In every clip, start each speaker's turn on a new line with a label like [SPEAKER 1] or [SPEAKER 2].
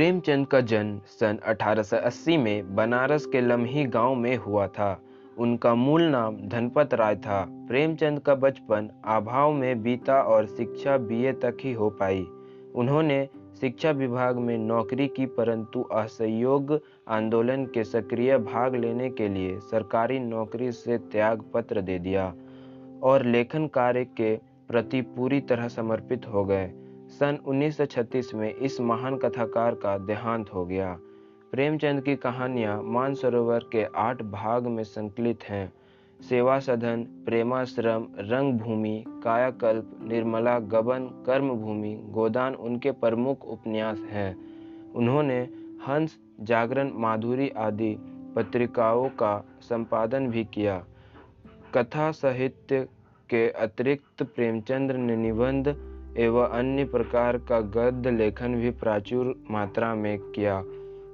[SPEAKER 1] प्रेमचंद का जन्म सन 1880 में बनारस के लम्ही गाँव में हुआ था। उनका मूल नाम धनपत राय था। प्रेमचंद का बचपन अभाव में बीता और शिक्षा बीए तक ही हो पाई। उन्होंने शिक्षा विभाग में नौकरी की, परंतु असहयोग आंदोलन के सक्रिय भाग लेने के लिए सरकारी नौकरी से त्याग पत्र दे दिया और लेखन कार्य के प्रति पूरी तरह समर्पित हो गए। सन 1936 में इस महान कथाकार का देहांत हो गया। प्रेमचंद की कहानियाँ मानसरोवर के आठ भाग में संकलित हैं। सेवा सदन प्रेमाश्रम, रंगभूमि, कायाकल्प, निर्मला, गबन, कर्मभूमि, गोदान उनके प्रमुख उपन्यास हैं। उन्होंने हंस, जागरण, माधुरी आदि पत्रिकाओं का संपादन भी किया। कथा साहित्य के अतिरिक्त प्रेमचंद्र ने निबंध एवं अन्य प्रकार का गद्य लेखन भी प्रचुर मात्रा में किया।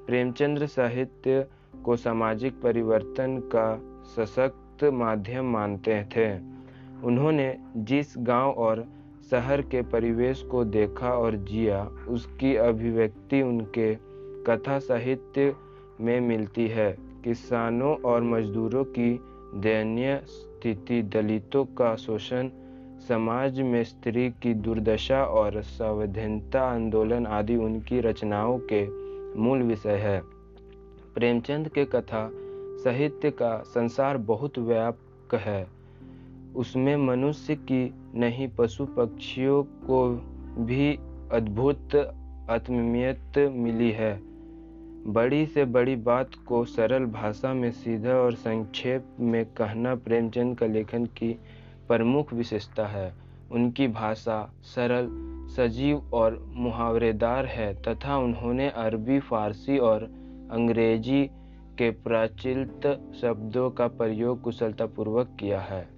[SPEAKER 1] प्रेमचंद्र साहित्य को सामाजिक परिवर्तन का सशक्त माध्यम मानते थे। उन्होंने जिस गाँव और शहर के परिवेश को देखा और जिया, उसकी अभिव्यक्ति उनके कथा साहित्य में मिलती है। किसानों और मजदूरों की दयनीय स्थिति, दलितों का शोषण समाज में स्त्री की दुर्दशा और संविधानता आंदोलन आदि उनकी रचनाओं के मूल विषय है। प्रेमचंद के कथा, साहित्य का संसार बहुत व्यापक है। उसमें मनुष्य की नहीं, पशु पक्षियों को भी अद्भुत आत्मीयत मिली है। बड़ी से बड़ी बात को सरल भाषा में सीधा और संक्षेप में कहना प्रेमचंद का लेखन की प्रमुख विशेषता है। उनकी भाषा सरल, सजीव और मुहावरेदार है तथा उन्होंने अरबी, फारसी और अंग्रेज़ी के प्राचलित शब्दों का प्रयोग कुशलतापूर्वक किया है।